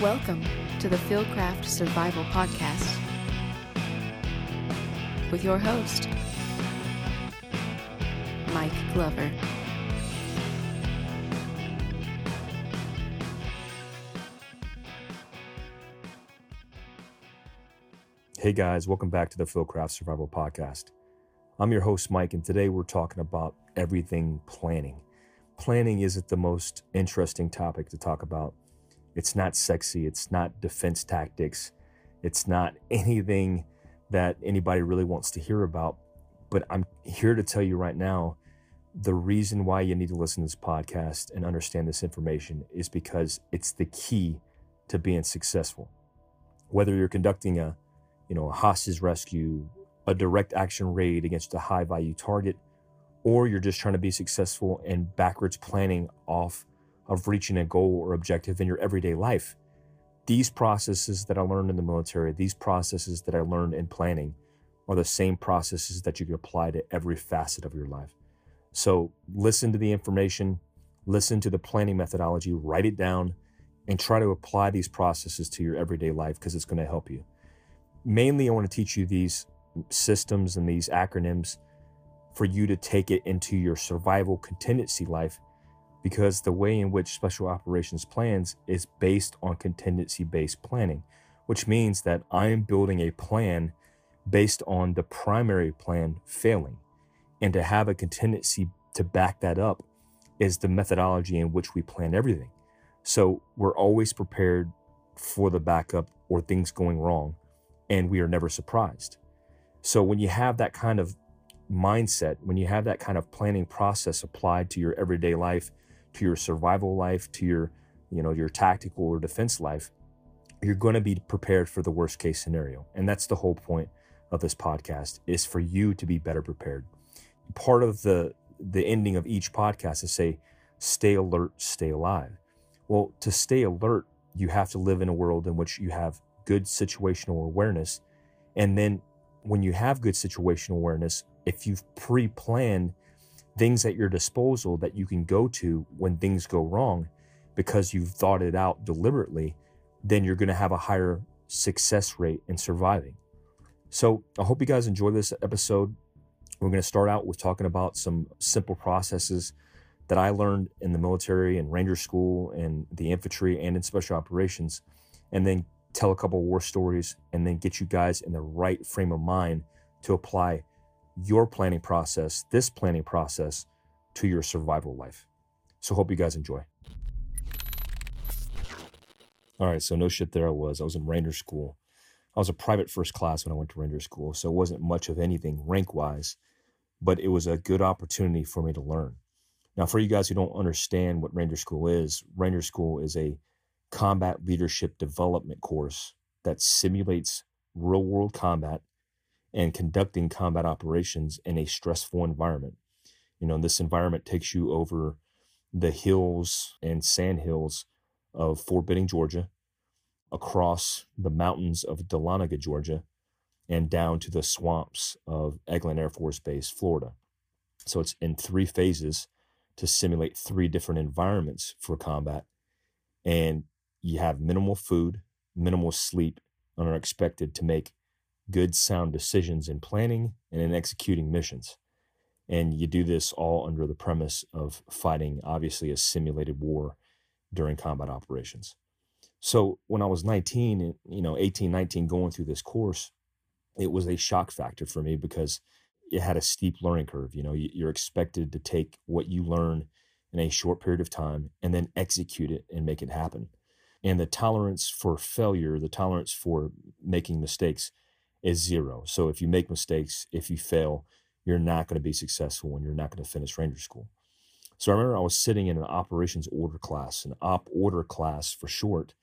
Welcome to the Fieldcraft Survival Podcast with your host, Mike Glover. Hey guys, welcome back to the Fieldcraft Survival Podcast. I'm your host, Mike, and today we're talking about everything planning. Planning isn't the most interesting topic to talk about. It's not sexy, it's not defense tactics, it's not anything that anybody really wants to hear about. But I'm here to tell you right now the reason why you need to listen to this podcast and understand this information is because it's the key to being successful. Whether you're conducting a you know, a hostage rescue, a direct action raid against a high value target, or you're just trying to be successful and backwards planning off of reaching a goal or objective in your everyday life. These processes that I learned in the military, these processes that I learned in planning, are the same processes that you can apply to every facet of your life. So listen to the information, listen to the planning methodology, write it down, and try to apply these processes to your everyday life because it's going to help you mainly I want to teach you these systems and these acronyms for you to take it into your survival contingency life because the way in which special operations plans is based on contingency based planning, which means that I am building a plan based on the primary plan failing. And to have a contingency to back that up is the methodology in which we plan everything. So we're always prepared for the backup or things going wrong and we are never surprised. So when you have that kind of mindset, when you have that kind of planning process applied to your everyday life, to your survival life, to your, you know, your tactical or defense life, you're going to be prepared for the worst case scenario. And that's the whole point of this podcast is for you to be better prepared. Part of the the ending of each podcast is say stay alert, stay alive. Well, to stay alert, you have to live in a world in which you have good situational awareness. And then when you have good situational awareness, if you've pre planned things at your disposal that you can go to when things go wrong because you've thought it out deliberately, then you're going to have a higher success rate in surviving. So I hope you guys enjoy this episode. We're going to start out with talking about some simple processes that I learned in the military and Ranger School and the infantry and in special operations, and then tell a couple war stories, and then get you guys in the right frame of mind to apply your planning process, this planning process, to your survival life. So, hope you guys enjoy. All right, so no shit, there I was. I was in Ranger School. I was a private first class when I went to Ranger School, so it wasn't much of anything rank wise, but it was a good opportunity for me to learn. Now, for you guys who don't understand what Ranger School is, Ranger School is a combat leadership development course that simulates real world combat and conducting combat operations in a stressful environment. You know, this environment takes you over the hills and sand hills of Fort Benning, Georgia, across the mountains of Dahlonega, Georgia, and down to the swamps of Eglin Air Force Base, Florida. So it's in three phases to simulate three different environments for combat. And you have minimal food, minimal sleep, and are expected to make good, sound decisions in planning and in executing missions. And you do this all under the premise of fighting, obviously, a simulated war during combat operations. So when I was 19, you know, 18, 19, going through this course, it was a shock factor for me because it had a steep learning curve. You know, you're expected to take what you learn in a short period of time and then execute it and make it happen and the tolerance for failure, the tolerance for making mistakes is zero. So if you make mistakes, if you fail, you're not going to be successful and you're not going to finish Ranger School. So I remember I was sitting in an operations order class. An op order class for short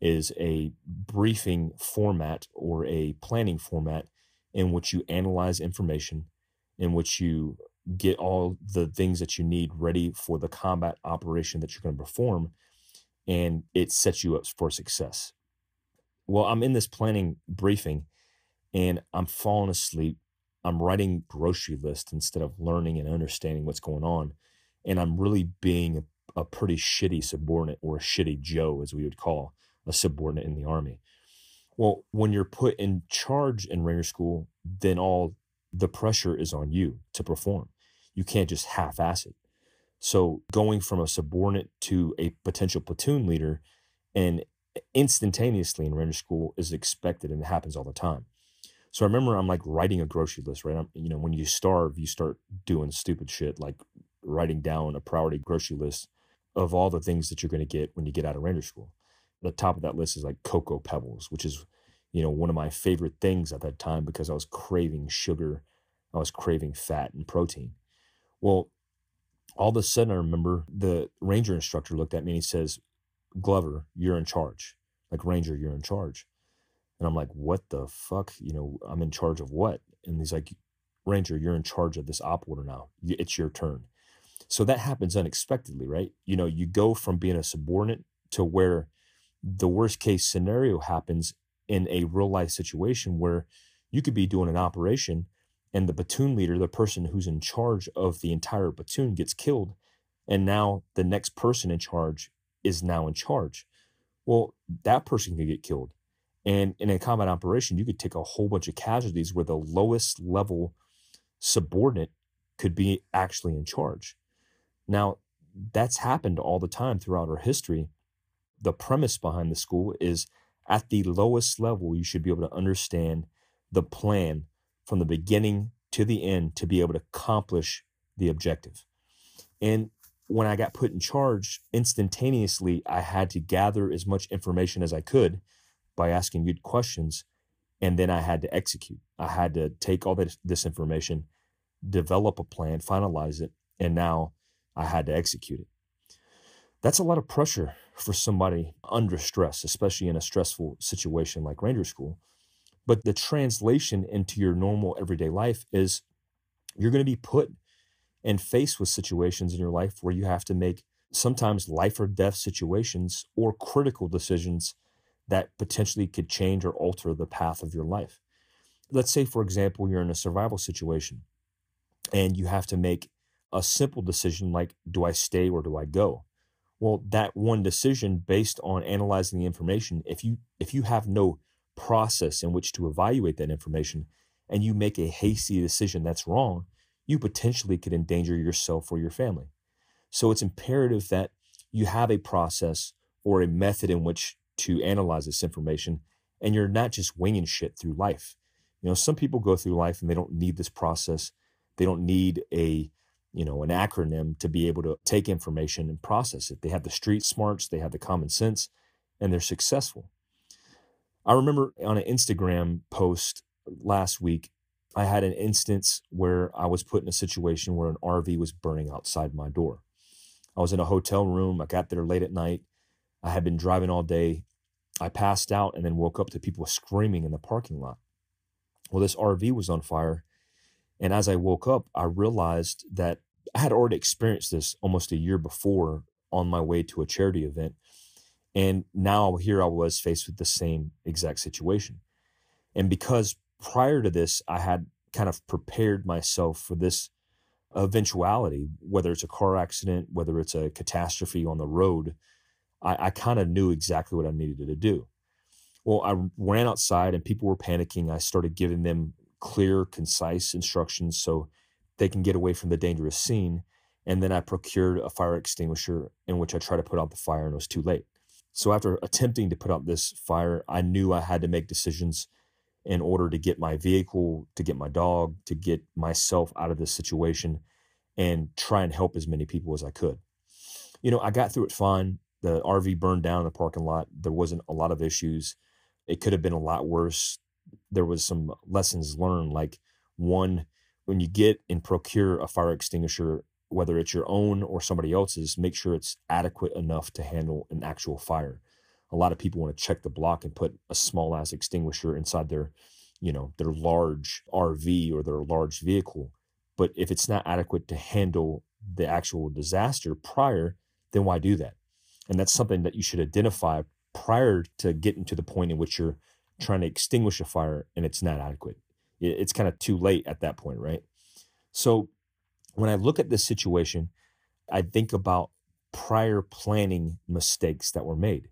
is a briefing format or a planning format in which you analyze information, in which you get all the things that you need ready for the combat operation that you're going to perform and it sets you up for success. Well, I'm in this planning briefing and I'm falling asleep. I'm writing grocery list instead of learning and understanding what's going on. And I'm really being a, a pretty shitty subordinate or a shitty Joe, as we would call a subordinate in the army. Well, when you're put in charge in Ranger School, then all the pressure is on you to perform. You can't just half ass it. So going from a subordinate to a potential platoon leader and instantaneously in Ranger School is expected and it happens all the time. So I remember I'm like writing a grocery list, right? I'm, you know, when you starve, you start doing stupid shit like writing down a priority grocery list of all the things that you're going to get when you get out of Ranger School. The top of that list is like Cocoa Pebbles, which is, you know, one of my favorite things at that time because I was craving sugar, I was craving fat and protein. Well, all of a sudden, I remember the ranger instructor looked at me and he says, Glover, you're in charge. Like, Ranger, you're in charge. And I'm like, what the fuck? You know, I'm in charge of what? And he's like, Ranger, you're in charge of this op order now. It's your turn. So that happens unexpectedly, right? You know, you go from being a subordinate to where the worst case scenario happens in a real life situation where you could be doing an operation and the platoon leader, the person who's in charge of the entire platoon, gets killed. And now the next person in charge is now in charge. Well, that person could get killed. And in a combat operation, you could take a whole bunch of casualties where the lowest level subordinate could be actually in charge. Now, that's happened all the time throughout our history. The premise behind the school is at the lowest level, you should be able to understand the plan from the beginning to the end to be able to accomplish the objective. And when I got put in charge, instantaneously, I had to gather as much information as I could by asking good questions. And then I had to execute. I had to take all this, this information, develop a plan, finalize it, and now I had to execute it. That's a lot of pressure for somebody under stress, especially in a stressful situation like Ranger School. But the translation into your normal everyday life is you're going to be put and faced with situations in your life where you have to make sometimes life or death situations or critical decisions that potentially could change or alter the path of your life. Let's say, for example, you're in a survival situation and you have to make a simple decision like, do I stay or do I go? Well, that one decision based on analyzing the information, if you if you have no process in which to evaluate that information and you make a hasty decision that's wrong, you potentially could endanger yourself or your family. So it's imperative that you have a process or a method in which to analyze this information and you're not just winging shit through life. You know, some people go through life and they don't need this process. They don't need a, you know, an acronym to be able to take information and process it. They have the street smarts, they have the common sense, and they're successful. I remember on an Instagram post last week, I had an instance where I was put in a situation where an RV was burning outside my door. I was in a hotel room. I got there late at night. I had been driving all day. I passed out and then woke up to people screaming in the parking lot. Well, this RV was on fire. And as I woke up, I realized that I had already experienced this almost a year before on my way to a charity event. And now here I was faced with the same exact situation. And because prior to this, I had kind of prepared myself for this eventuality, whether it's a car accident, whether it's a catastrophe on the road, I, I kind of knew exactly what I needed to do. Well, I ran outside and people were panicking. I started giving them clear, concise instructions so they can get away from the dangerous scene. And then I procured a fire extinguisher in which I tried to put out the fire and it was too late. So after attempting to put out this fire, I knew I had to make decisions in order to get my vehicle, to get my dog, to get myself out of this situation and try and help as many people as I could. You know, I got through it fine. The RV burned down in the parking lot. There wasn't a lot of issues. It could have been a lot worse. There was some lessons learned, like one, when you get and procure a fire extinguisher, whether it's your own or somebody else's, make sure it's adequate enough to handle an actual fire. A lot of people want to check the block and put a small ass extinguisher inside their, you know, their large RV or their large vehicle. But if it's not adequate to handle the actual disaster prior, then why do that? And that's something that you should identify prior to getting to the point in which you're trying to extinguish a fire and it's not adequate. It's kind of too late at that point, right? So when I look at this situation, I think about prior planning mistakes that were made.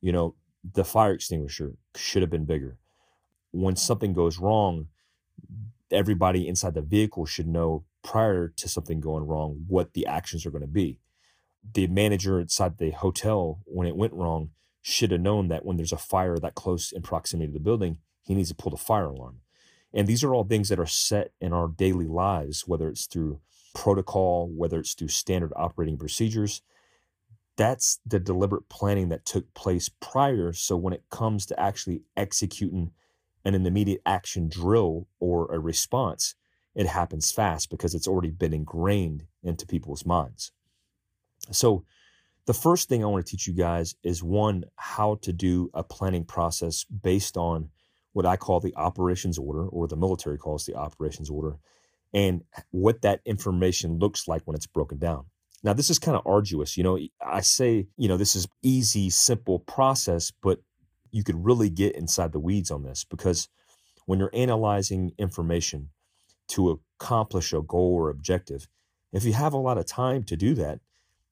You know, the fire extinguisher should have been bigger. When something goes wrong, everybody inside the vehicle should know prior to something going wrong what the actions are going to be. The manager inside the hotel, when it went wrong, should have known that when there's a fire that close in proximity to the building, he needs to pull the fire alarm. And these are all things that are set in our daily lives, whether it's through protocol, whether it's through standard operating procedures. That's the deliberate planning that took place prior. So when it comes to actually executing an immediate action drill or a response, it happens fast because it's already been ingrained into people's minds. So, the first thing I want to teach you guys is one, how to do a planning process based on what I call the operations order, or the military calls the operations order, and what that information looks like when it's broken down. Now, this is kind of arduous. You know, I say, you know, this is easy, simple process, but you could really get inside the weeds on this because when you're analyzing information to accomplish a goal or objective, if you have a lot of time to do that,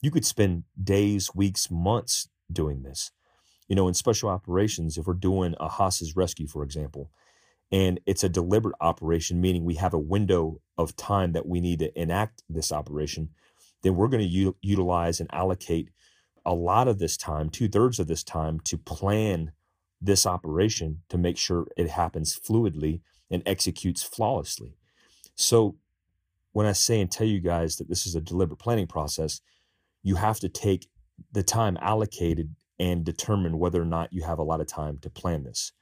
you could spend days, weeks, months doing this. You know, in special operations, if we're doing a hostage rescue, for example, and it's a deliberate operation, meaning we have a window of time that we need to enact this operation, then we're going to u- utilize and allocate a lot of this time, two thirds of this time, to plan this operation to make sure it happens fluidly and executes flawlessly. So, when I say and tell you guys that this is a deliberate planning process, you have to take the time allocated and determine whether or not you have a lot of time to plan this.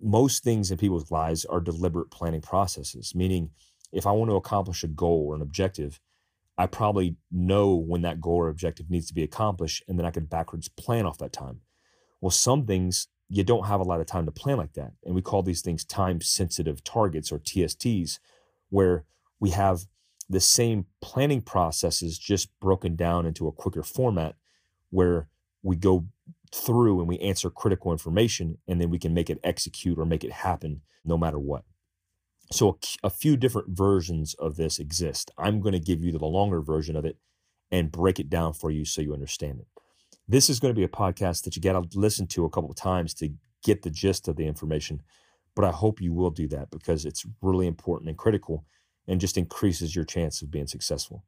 Most things in people's lives are deliberate planning processes, meaning if I want to accomplish a goal or an objective, I probably know when that goal or objective needs to be accomplished, and then I can backwards plan off that time. Well, some things you don't have a lot of time to plan like that. And we call these things time sensitive targets or TSTs, where we have the same planning processes just broken down into a quicker format where we go through and we answer critical information and then we can make it execute or make it happen no matter what. So, a, a few different versions of this exist. I'm going to give you the longer version of it and break it down for you so you understand it. This is going to be a podcast that you got to listen to a couple of times to get the gist of the information. But I hope you will do that because it's really important and critical and just increases your chance of being successful.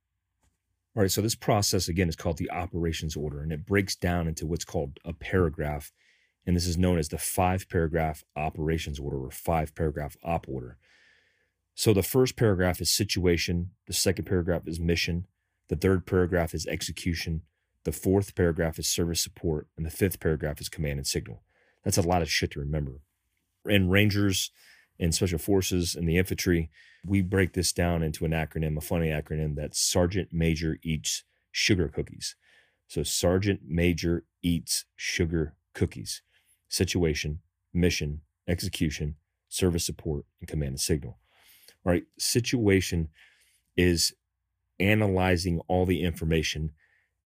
All right, so this process again is called the operations order, and it breaks down into what's called a paragraph. And this is known as the five paragraph operations order or five paragraph op order. So the first paragraph is situation, the second paragraph is mission, the third paragraph is execution, the fourth paragraph is service support, and the fifth paragraph is command and signal. That's a lot of shit to remember. And Rangers and Special Forces and the infantry, we break this down into an acronym, a funny acronym that Sergeant Major eats sugar cookies. So Sergeant Major eats sugar cookies. Situation, mission, execution, service support, and command and signal. All right, situation is analyzing all the information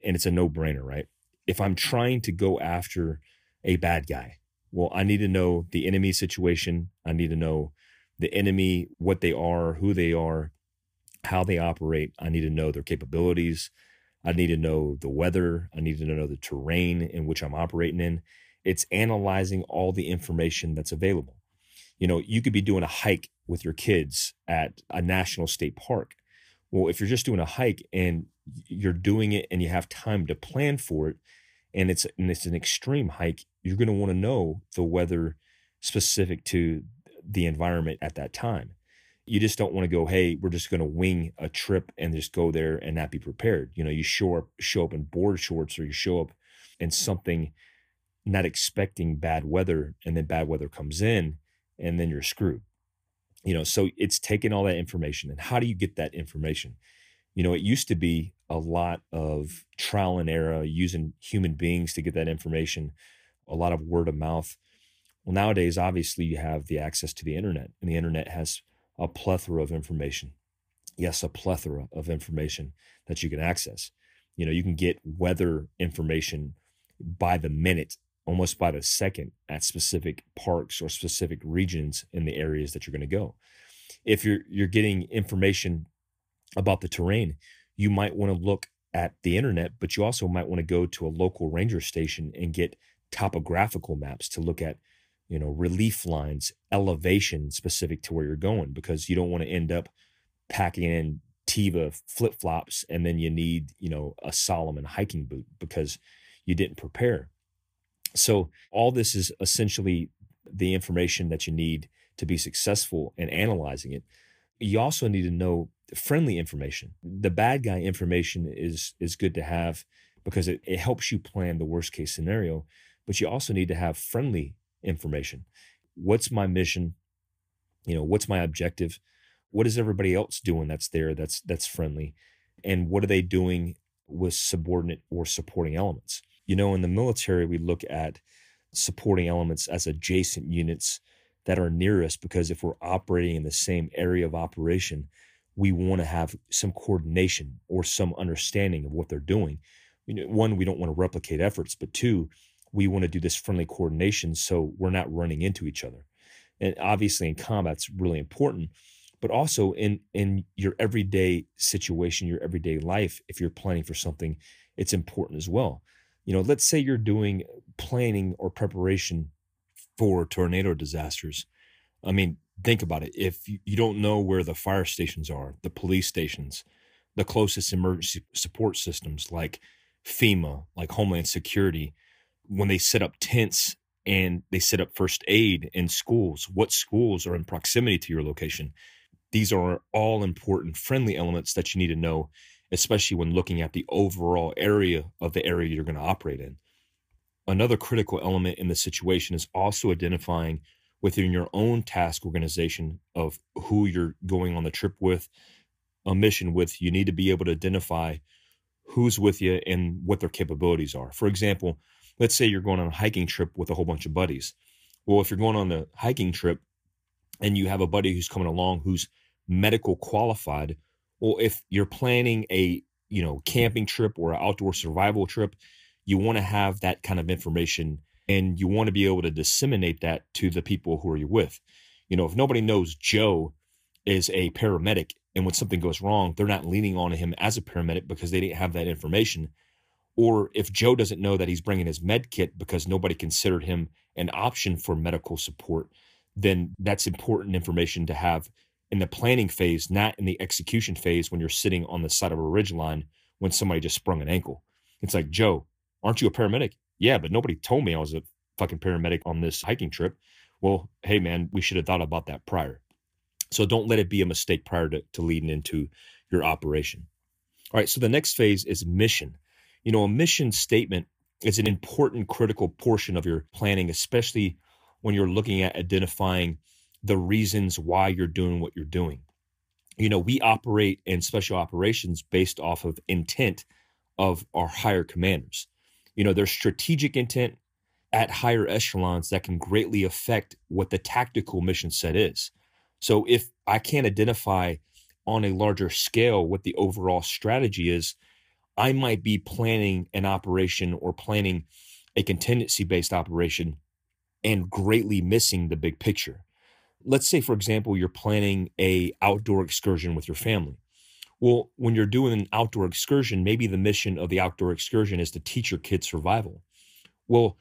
and it's a no brainer, right? If I'm trying to go after a bad guy, well, I need to know the enemy situation. I need to know the enemy, what they are, who they are, how they operate. I need to know their capabilities. I need to know the weather. I need to know the terrain in which I'm operating in. It's analyzing all the information that's available. You know, you could be doing a hike with your kids at a national state park. Well, if you're just doing a hike and you're doing it and you have time to plan for it and it's and it's an extreme hike you're going to want to know the weather specific to the environment at that time. You just don't want to go hey we're just going to wing a trip and just go there and not be prepared. You know you show up show up in board shorts or you show up in something not expecting bad weather and then bad weather comes in and then you're screwed. You know so it's taking all that information and how do you get that information? You know, it used to be a lot of trial and error, using human beings to get that information, a lot of word of mouth. Well, nowadays, obviously, you have the access to the internet, and the internet has a plethora of information. Yes, a plethora of information that you can access. You know, you can get weather information by the minute, almost by the second at specific parks or specific regions in the areas that you're going to go. If you're you're getting information about the terrain, you might want to look at the internet, but you also might want to go to a local ranger station and get topographical maps to look at, you know, relief lines, elevation specific to where you're going, because you don't want to end up packing in Teva flip flops and then you need, you know, a Salomon hiking boot because you didn't prepare. So, all this is essentially the information that you need to be successful in analyzing it. You also need to know friendly information. The bad guy information is is good to have because it, it helps you plan the worst case scenario, but you also need to have friendly information. What's my mission? You know, what's my objective? What is everybody else doing that's there that's that's friendly? And what are they doing with subordinate or supporting elements? You know, in the military, we look at supporting elements as adjacent units that are near us because if we're operating in the same area of operation, we want to have some coordination or some understanding of what they're doing. One, we don't want to replicate efforts, but two, we want to do this friendly coordination so we're not running into each other. And obviously, in combat, it's really important, but also in in your everyday situation, your everyday life, if you're planning for something, it's important as well. You know, let's say you're doing planning or preparation for tornado disasters. I mean, think about it. If you don't know where the fire stations are, the police stations, the closest emergency support systems like FEMA, like Homeland Security, when they set up tents and they set up first aid in schools, what schools are in proximity to your location? These are all important friendly elements that you need to know, especially when looking at the overall area of the area you're going to operate in. Another critical element in the situation is also identifying within your own task organization of who you're going on the trip with, a mission with, you need to be able to identify who's with you and what their capabilities are. For example, let's say you're going on a hiking trip with a whole bunch of buddies. Well, if you're going on the hiking trip and you have a buddy who's coming along who's medical qualified, well, if you're planning a you know camping trip or an outdoor survival trip, you want to have that kind of information and you want to be able to disseminate that to the people who are you with. You know, if nobody knows Joe is a paramedic and when something goes wrong, they're not leaning on him as a paramedic because they didn't have that information. Or if Joe doesn't know that he's bringing his med kit because nobody considered him an option for medical support, then that's important information to have in the planning phase, not in the execution phase when you're sitting on the side of a ridge line when somebody just sprung an ankle. It's like, Joe, aren't you a paramedic? Yeah, but nobody told me I was a fucking paramedic on this hiking trip. Well, hey, man, we should have thought about that prior. So don't let it be a mistake prior to, to leading into your operation. All right, so the next phase is mission. You know, a mission statement is an important, critical portion of your planning, especially when you're looking at identifying the reasons why you're doing what you're doing. You know, we operate in special operations based off of intent of our higher commanders. You know, there's strategic intent at higher echelons that can greatly affect what the tactical mission set is. So if I can't identify on a larger scale what the overall strategy is, I might be planning an operation or planning a contingency based operation and greatly missing the big picture. Let's say for example you're planning a outdoor excursion with your family. Well, when you're doing an outdoor excursion, maybe the mission of the outdoor excursion is to teach your kids survival. Well,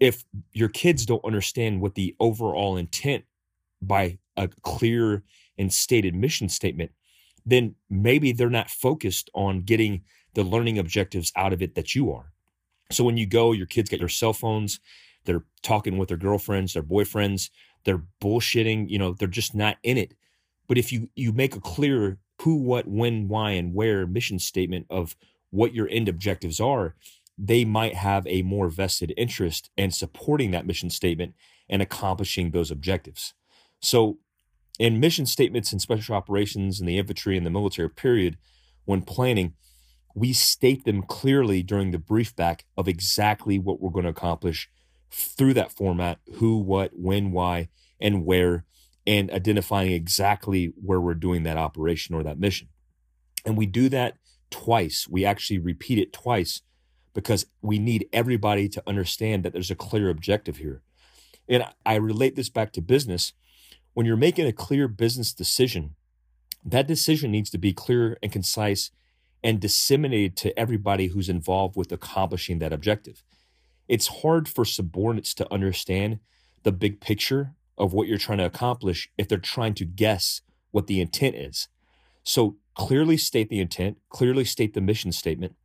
if your kids don't understand what the overall intent by a clear and stated mission statement, then maybe they're not focused on getting the learning objectives out of it that you are. So when you go, your kids get their cell phones, they're talking with their girlfriends, their boyfriends, they're bullshitting, you know, they're just not in it. But if you you make a clear who, what, when, why, and where mission statement of what your end objectives are, they might have a more vested interest in supporting that mission statement and accomplishing those objectives. So, in mission statements and special operations in the infantry and the military period, when planning, we state them clearly during the brief back of exactly what we're going to accomplish through that format who, what, when, why, and where and identifying exactly where we're doing that operation or that mission. And we do that twice. We actually repeat it twice because we need everybody to understand that there's a clear objective here. And I relate this back to business. When you're making a clear business decision, that decision needs to be clear and concise and disseminated to everybody who's involved with accomplishing that objective. it's hard for subordinates to understand the big picture of what you're trying to accomplish if they're trying to guess what the intent is. So clearly state the intent, clearly state the mission statement,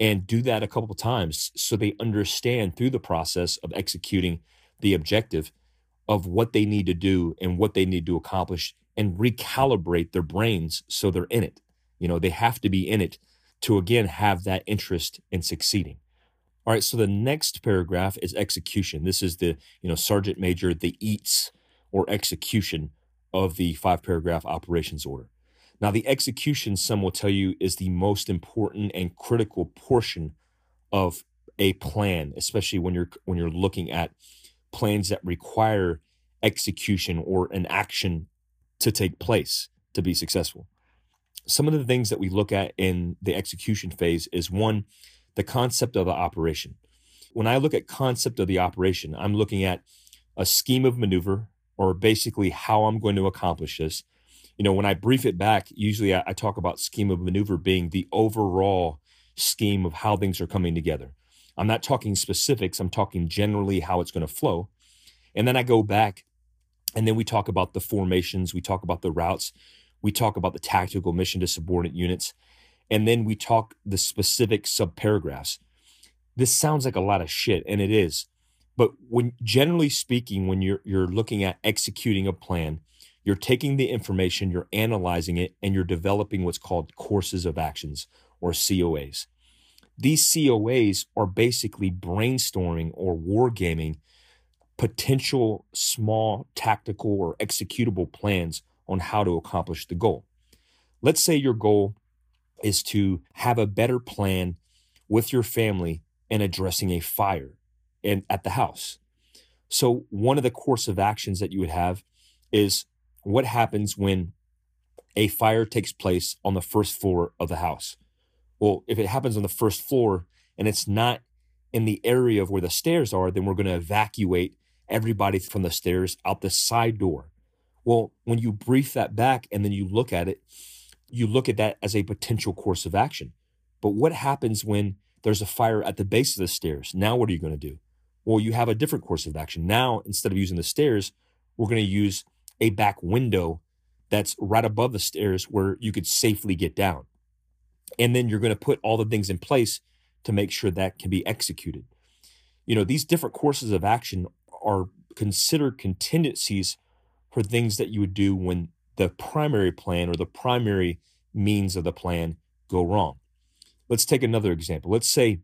and do that a couple of times so they understand through the process of executing the objective of what they need to do and what they need to accomplish and recalibrate their brains so they're in it. You know, they have to be in it to again have that interest in succeeding. All right, so the next paragraph is execution. This is the, you know, sergeant major, the eats or execution of the five paragraph operations order. Now, the execution, some will tell you, is the most important and critical portion of a plan, especially when you're when you're looking at plans that require execution or an action to take place to be successful. Some of the things that we look at in the execution phase is one, the concept of the operation. When I look at concept of the operation, I'm looking at a scheme of maneuver or basically how I'm going to accomplish this. You know, when I brief it back, usually I, I talk about scheme of maneuver being the overall scheme of how things are coming together. I'm not talking specifics, I'm talking generally how it's going to flow. And then I go back and then we talk about the formations, we talk about the routes, we talk about the tactical mission to subordinate units, and then we talk the specific subparagraphs. This sounds like a lot of shit, and it is. But when generally speaking, when you're you're looking at executing a plan, you're taking the information, you're analyzing it, and you're developing what's called courses of actions or COAs. These COAs are basically brainstorming or wargaming potential small tactical or executable plans on how to accomplish the goal. Let's say your goal is to have a better plan with your family in addressing a fire in, at the house. So, one of the course of actions that you would have is what happens when a fire takes place on the first floor of the house. Well, if it happens on the first floor and it's not in the area of where the stairs are, then we're going to evacuate everybody from the stairs out the side door. Well, when you brief that back and then you look at it, you look at that as a potential course of action. But what happens when there's a fire at the base of the stairs? Now, what are you going to do? Well, you have a different course of action. Now, instead of using the stairs, we're going to use a back window that's right above the stairs where you could safely get down. And then you're going to put all the things in place to make sure that can be executed. You know, these different courses of action are considered contingencies for things that you would do when the primary plan or the primary means of the plan go wrong. Let's take another example. Let's say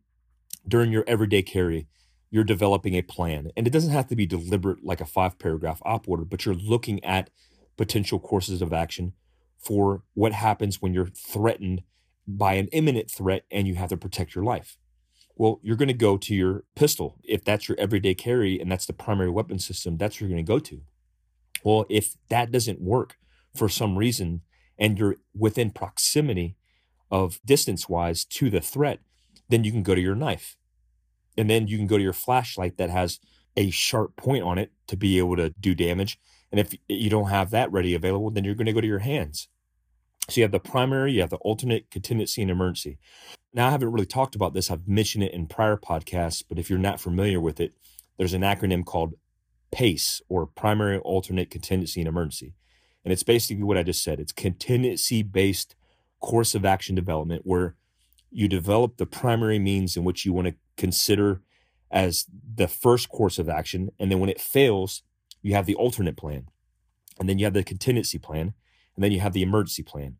during your everyday carry, you're developing a plan. And it doesn't have to be deliberate like a five paragraph op order, but you're looking at potential courses of action for what happens when you're threatened by an imminent threat and you have to protect your life. Well, you're going to go to your pistol. If that's your everyday carry and that's the primary weapon system, that's where you're going to go to. Well, if that doesn't work for some reason and you're within proximity of distance wise to the threat, then you can go to your knife and then you can go to your flashlight that has a sharp point on it to be able to do damage. And if you don't have that ready available, then you're going to go to your hands. So you have the primary, you have the alternate, contingency, and emergency. Now, I haven't really talked about this. I've mentioned it in prior podcasts, but if you're not familiar with it, there's an acronym called PACE or primary, alternate, contingency, and emergency. And it's basically what I just said it's contingency based course of action development where you develop the primary means in which you want to consider as the first course of action. And then when it fails, you have the alternate plan. And then you have the contingency plan. And then you have the emergency plan.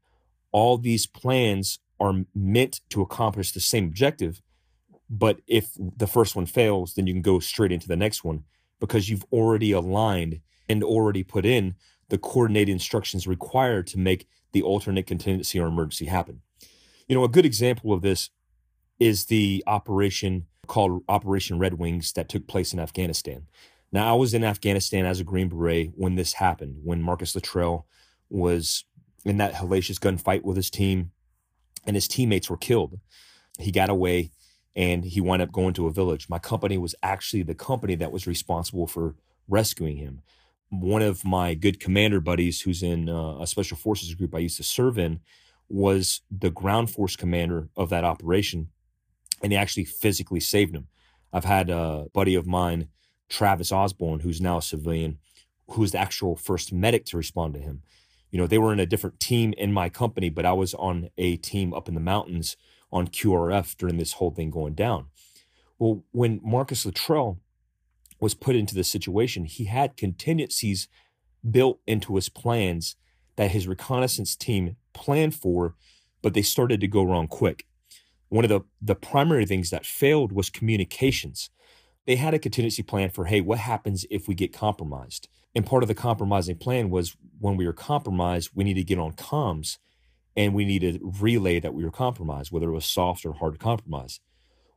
All these plans are meant to accomplish the same objective. But if the first one fails, then you can go straight into the next one because you've already aligned and already put in the coordinated instructions required to make the alternate contingency or emergency happen. You know, a good example of this is the operation called Operation Red Wings that took place in Afghanistan. Now, I was in Afghanistan as a Green Beret when this happened, when Marcus Luttrell was in that hellacious gunfight with his team and his teammates were killed. He got away and he wound up going to a village. My company was actually the company that was responsible for rescuing him. One of my good commander buddies, who's in uh, a special forces group I used to serve in, was the ground force commander of that operation and he actually physically saved him. I've had a buddy of mine, Travis Osborne, who's now a civilian, who was the actual first medic to respond to him. You know, they were in a different team in my company, but I was on a team up in the mountains on QRF during this whole thing going down. Well, when Marcus Luttrell was put into this situation, he had contingencies built into his plans that his reconnaissance team planned for, but they started to go wrong quick. One of the, the primary things that failed was communications. They had a contingency plan for, hey, what happens if we get compromised? And part of the compromising plan was when we were compromised, we need to get on comms and we need to relay that we were compromised, whether it was soft or hard compromise.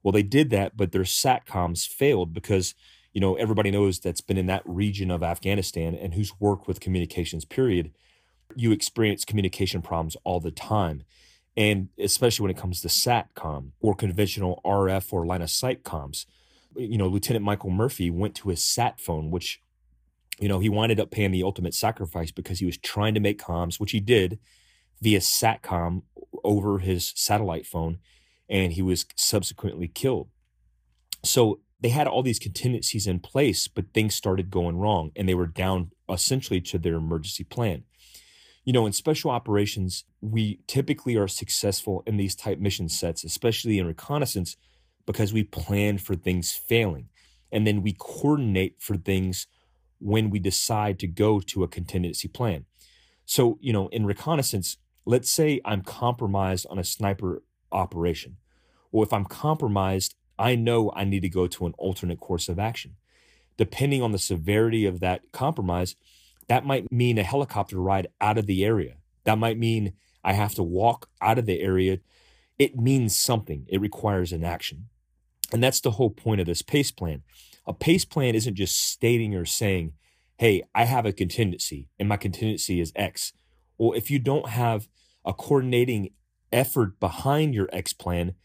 Well, they did that, but their SATCOMs failed because, you know, everybody knows that's been in that region of Afghanistan and who's worked with communications, period. You experience communication problems all the time. And especially when it comes to SATCOM or conventional RF or line of sight comms. You know, Lieutenant Michael Murphy went to his SAT phone, which you know, he winded up paying the ultimate sacrifice because he was trying to make comms, which he did via SATCOM over his satellite phone, and he was subsequently killed. So they had all these contingencies in place, but things started going wrong, and they were down essentially to their emergency plan. You know, in special operations, we typically are successful in these type mission sets, especially in reconnaissance, because we plan for things failing. And then we coordinate for things when we decide to go to a contingency plan. So, you know, in reconnaissance, let's say I'm compromised on a sniper operation. Well, if I'm compromised, I know I need to go to an alternate course of action. Depending on the severity of that compromise, that might mean a helicopter ride out of the area. That might mean I have to walk out of the area. It means something, it requires an action. And that's the whole point of this PACE plan. A PACE plan isn't just stating or saying, hey, I have a contingency and my contingency is X. Well, if you don't have a coordinating effort behind your X plan,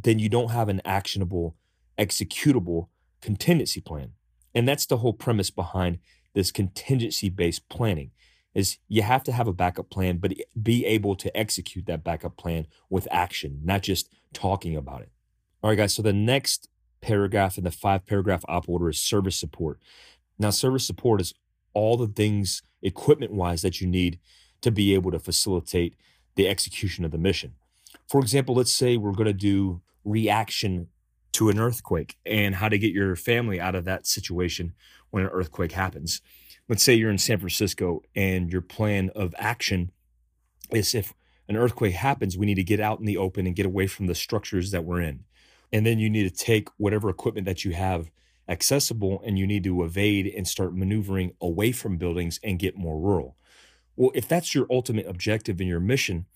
then you don't have an actionable, executable contingency plan. And that's the whole premise behind this contingency based planning is you have to have a backup plan but be able to execute that backup plan with action not just talking about it all right guys so the next paragraph in the five paragraph op order is service support. Now, service support is all the things equipment wise that you need to be able to facilitate the execution of the mission. For example, let's say we're going to do reaction to an earthquake and how to get your family out of that situation when an earthquake happens. Let's say you're in San Francisco and your plan of action is if an earthquake happens, we need to get out in the open and get away from the structures that we're in. And then you need to take whatever equipment that you have accessible and you need to evade and start maneuvering away from buildings and get more rural. Well, if that's your ultimate objective and your mission,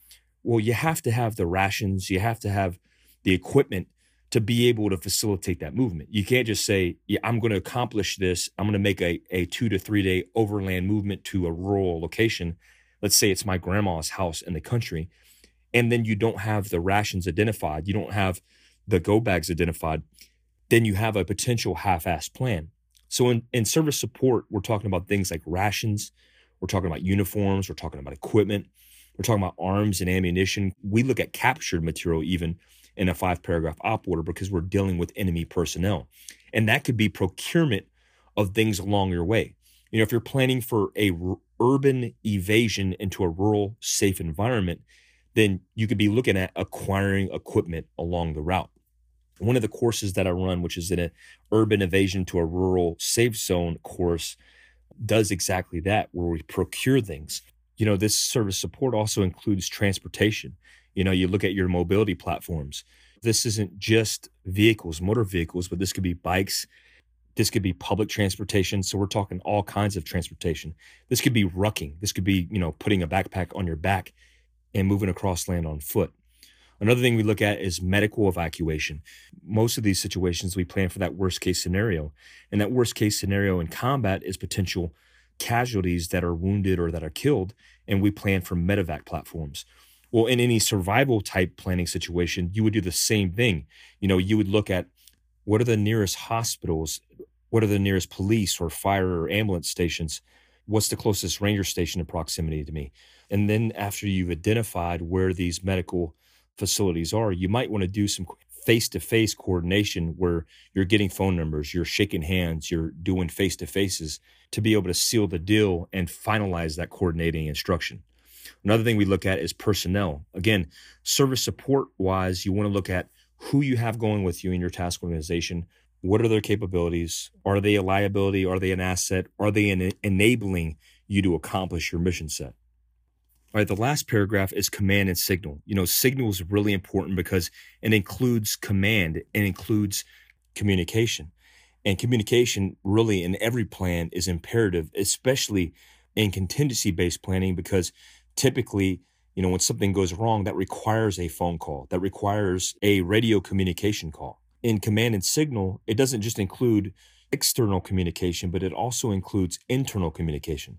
well, you have to have the rations, you have to have the equipment to be able to facilitate that movement. You can't just say, yeah, I'm going to accomplish this. I'm going to make a, a two to three day overland movement to a rural location. Let's say it's my grandma's house in the country. And then you don't have the rations identified. You don't have the go bags identified, then you have a potential half-assed plan. So in, in service support, we're talking about things like rations, we're talking about uniforms, we're talking about equipment, we're talking about arms and ammunition. We look at captured material even in a five paragraph op order because we're dealing with enemy personnel. And that could be procurement of things along your way. You know, if you're planning for a r- urban evasion into a rural safe environment, then you could be looking at acquiring equipment along the route. One of the courses that I run, which is an urban evasion to a rural safe zone course, does exactly that, where we procure things. You know, this service support also includes transportation. You know, you look at your mobility platforms. This isn't just vehicles, motor vehicles, but this could be bikes. This could be public transportation. So we're talking all kinds of transportation. This could be rucking. This could be, you know, putting a backpack on your back and moving across land on foot. Another thing we look at is medical evacuation. Most of these situations, we plan for that worst case scenario. And that worst case scenario in combat is potential casualties that are wounded or that are killed. And we plan for medevac platforms. Well, in any survival type planning situation, you would do the same thing. You know, you would look at what are the nearest hospitals? What are the nearest police or fire or ambulance stations? What's the closest ranger station in proximity to me? And then after you've identified where these medical facilities are, you might want to do some face to face coordination where you're getting phone numbers, you're shaking hands, you're doing face to faces to be able to seal the deal and finalize that coordinating instruction. Another thing we look at is personnel. Again, service support wise, you want to look at who you have going with you in your task organization. What are their capabilities? Are they a liability? Are they an asset? Are they enabling you to accomplish your mission set? All right, the last paragraph is command and signal. You know, signal is really important because it includes command, it includes communication. And communication, really, in every plan is imperative, especially in contingency based planning, because typically, you know, when something goes wrong, that requires a phone call, that requires a radio communication call. In command and signal, it doesn't just include external communication, but it also includes internal communication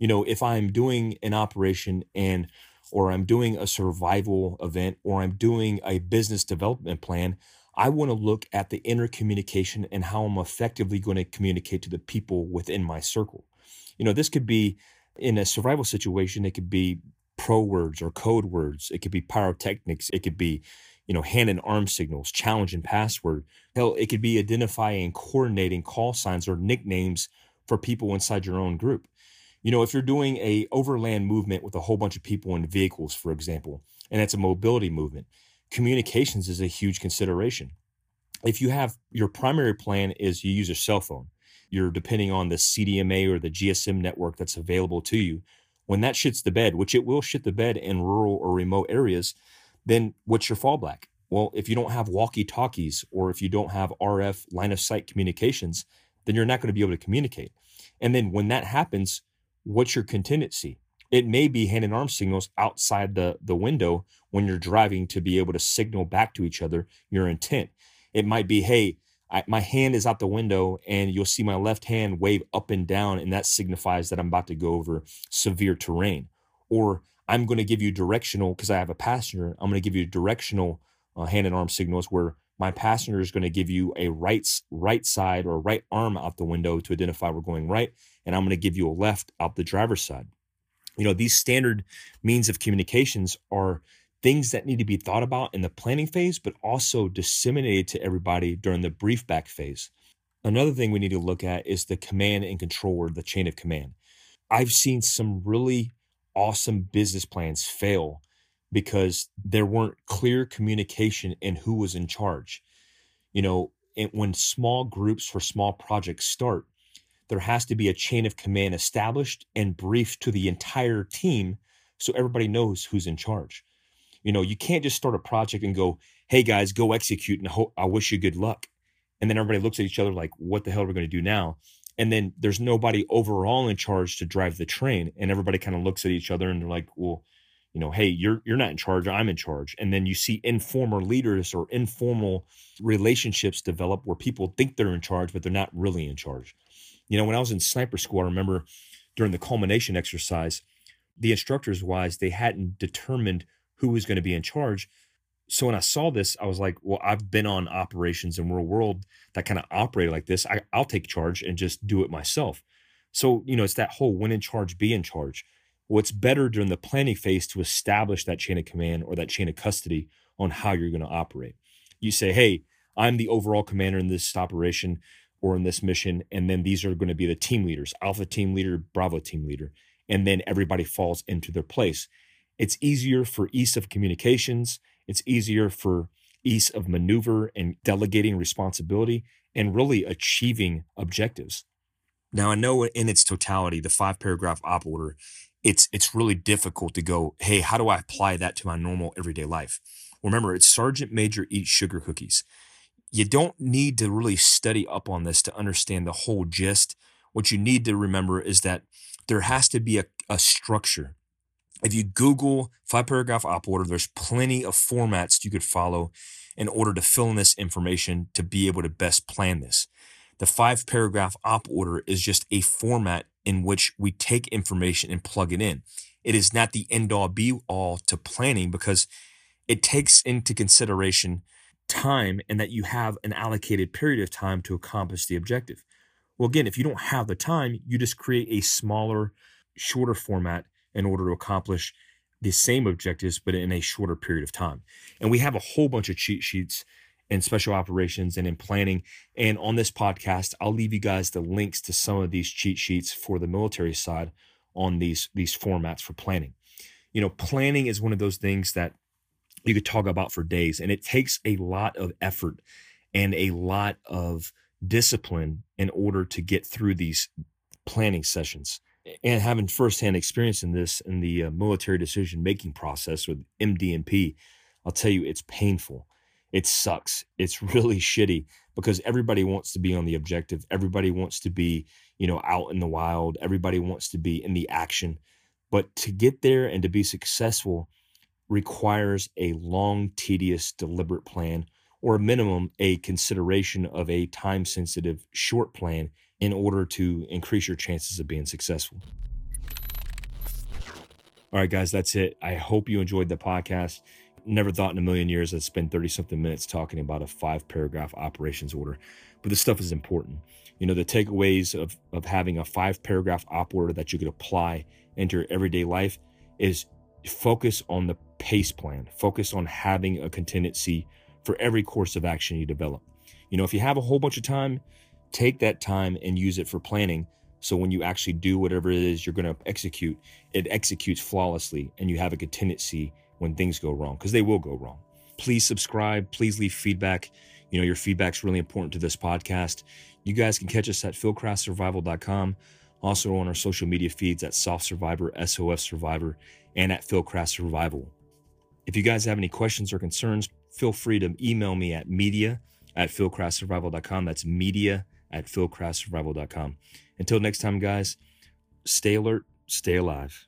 you know, if I'm doing an operation and or I'm doing a survival event or I'm doing a business development plan, I want to look at the inner communication and how I'm effectively going to communicate to the people within my circle. You know, this could be in a survival situation, it could be pro words or code words, it could be pyrotechnics, it could be, you know, hand and arm signals, challenge and password. Hell, it could be identifying and coordinating call signs or nicknames for people inside your own group. You know, if you're doing a overland movement with a whole bunch of people in vehicles, for example, and it's a mobility movement, communications is a huge consideration. If you have your primary plan is you use a cell phone, you're depending on the CDMA or the GSM network that's available to you. When that shits the bed, which it will shit the bed in rural or remote areas, then what's your fallback? Well, if you don't have walkie talkies or if you don't have RF line of sight communications, then you're not going to be able to communicate. And then when that happens, what's your contingency? It may be hand and arm signals outside the, the window when you're driving to be able to signal back to each other your intent. It might be, hey, I, my hand is out the window and you'll see my left hand wave up and down, and that signifies that I'm about to go over severe terrain. Or I'm going to give you directional because I have a passenger. I'm going to give you directional uh, hand and arm signals where my passenger is going to give you a right right side or right arm out the window to identify we're going right and i'm going to give you a left out the driver's side. You know these standard means of communications are things that need to be thought about in the planning phase but also disseminated to everybody during the brief back phase. Another thing we need to look at is the command and control or the chain of command. I've seen some really awesome business plans fail because there weren't clear communication in who was in charge. You know, when small groups for small projects start, there has to be a chain of command established and briefed to the entire team so everybody knows who's in charge. You know, you can't just start a project and go, "Hey guys, go execute and ho- I wish you good luck." And then everybody looks at each other like, "What the hell are we going to do now?" And then there's nobody overall in charge to drive the train, and everybody kind of looks at each other and they're like, "Well, you know hey you're you're not in charge i'm in charge and then you see informal leaders or informal relationships develop where people think they're in charge but they're not really in charge you know when i was in sniper school i remember during the culmination exercise the instructors wise they hadn't determined who was going to be in charge. So when i saw this i was like well i've been on operations in real world that kind of operated like this. I, i'll take charge and just do it myself. So you know it's that whole when in charge be in charge. What's better during the planning phase to establish that chain of command or that chain of custody on how you're going to operate. You say, hey, I'm the overall commander in this operation or in this mission. And then these are going to be the team leaders Alpha team leader, Bravo team leader. And then everybody falls into their place. It's easier for ease of communications. It's easier for ease of maneuver and delegating responsibility and really achieving objectives. Now, I know in its totality, the five paragraph op order it's it's really difficult to go, hey, how do I apply that to my normal everyday life? Remember, it's Sergeant Major eats sugar cookies. You don't need to really study up on this to understand the whole gist. What you need to remember is that there has to be a, a structure. If you Google five paragraph op order, there's plenty of formats you could follow in order to fill in this information to be able to best plan this. The five paragraph op order is just a format in which we take information and plug it in. It is not the end all be all to planning because it takes into consideration time and that you have an allocated period of time to accomplish the objective. Well, again, if you don't have the time, you just create a smaller, shorter format in order to accomplish the same objectives, but in a shorter period of time. And we have a whole bunch of cheat sheets in special operations and in planning. And on this podcast, I'll leave you guys the links to some of these cheat sheets for the military side on these these formats for planning. You know, planning is one of those things that you could talk about for days and it takes a lot of effort and a lot of discipline in order to get through these planning sessions and having firsthand experience in this in the uh, military decision making process with MDMP, I'll tell you it's painful. It sucks. It's really shitty because everybody wants to be on the objective. Everybody wants to be, you know, out in the wild. Everybody wants to be in the action. But to get there and to be successful requires a long, tedious, deliberate plan, or a minimum, a consideration of a time sensitive short plan in order to increase your chances of being successful. All right, guys, that's it. I hope you enjoyed the podcast. Never thought in a million years I'd spend 30 something minutes talking about a five paragraph operations order, but this stuff is important. You know, the takeaways of, of having a five paragraph op order that you could apply into your everyday life is focus on the pace plan, focus on having a contingency for every course of action you develop. You know, if you have a whole bunch of time, take that time and use it for planning. So when you actually do whatever it is you're going to execute, it executes flawlessly and you have a contingency when things go wrong because they will go wrong. Please subscribe. Please leave feedback. You know, your feedback's really important to this podcast. You guys can catch us at fieldcraftsurvival.com, also on our social media feeds at Soft Survivor, SOF Survivor, and at Fieldcraft Survival. If you guys have any questions or concerns, feel free to email me at media at fieldcraftsurvival.com. That's media at fieldcraftsurvival.com. Until next time, guys, stay alert, stay alive.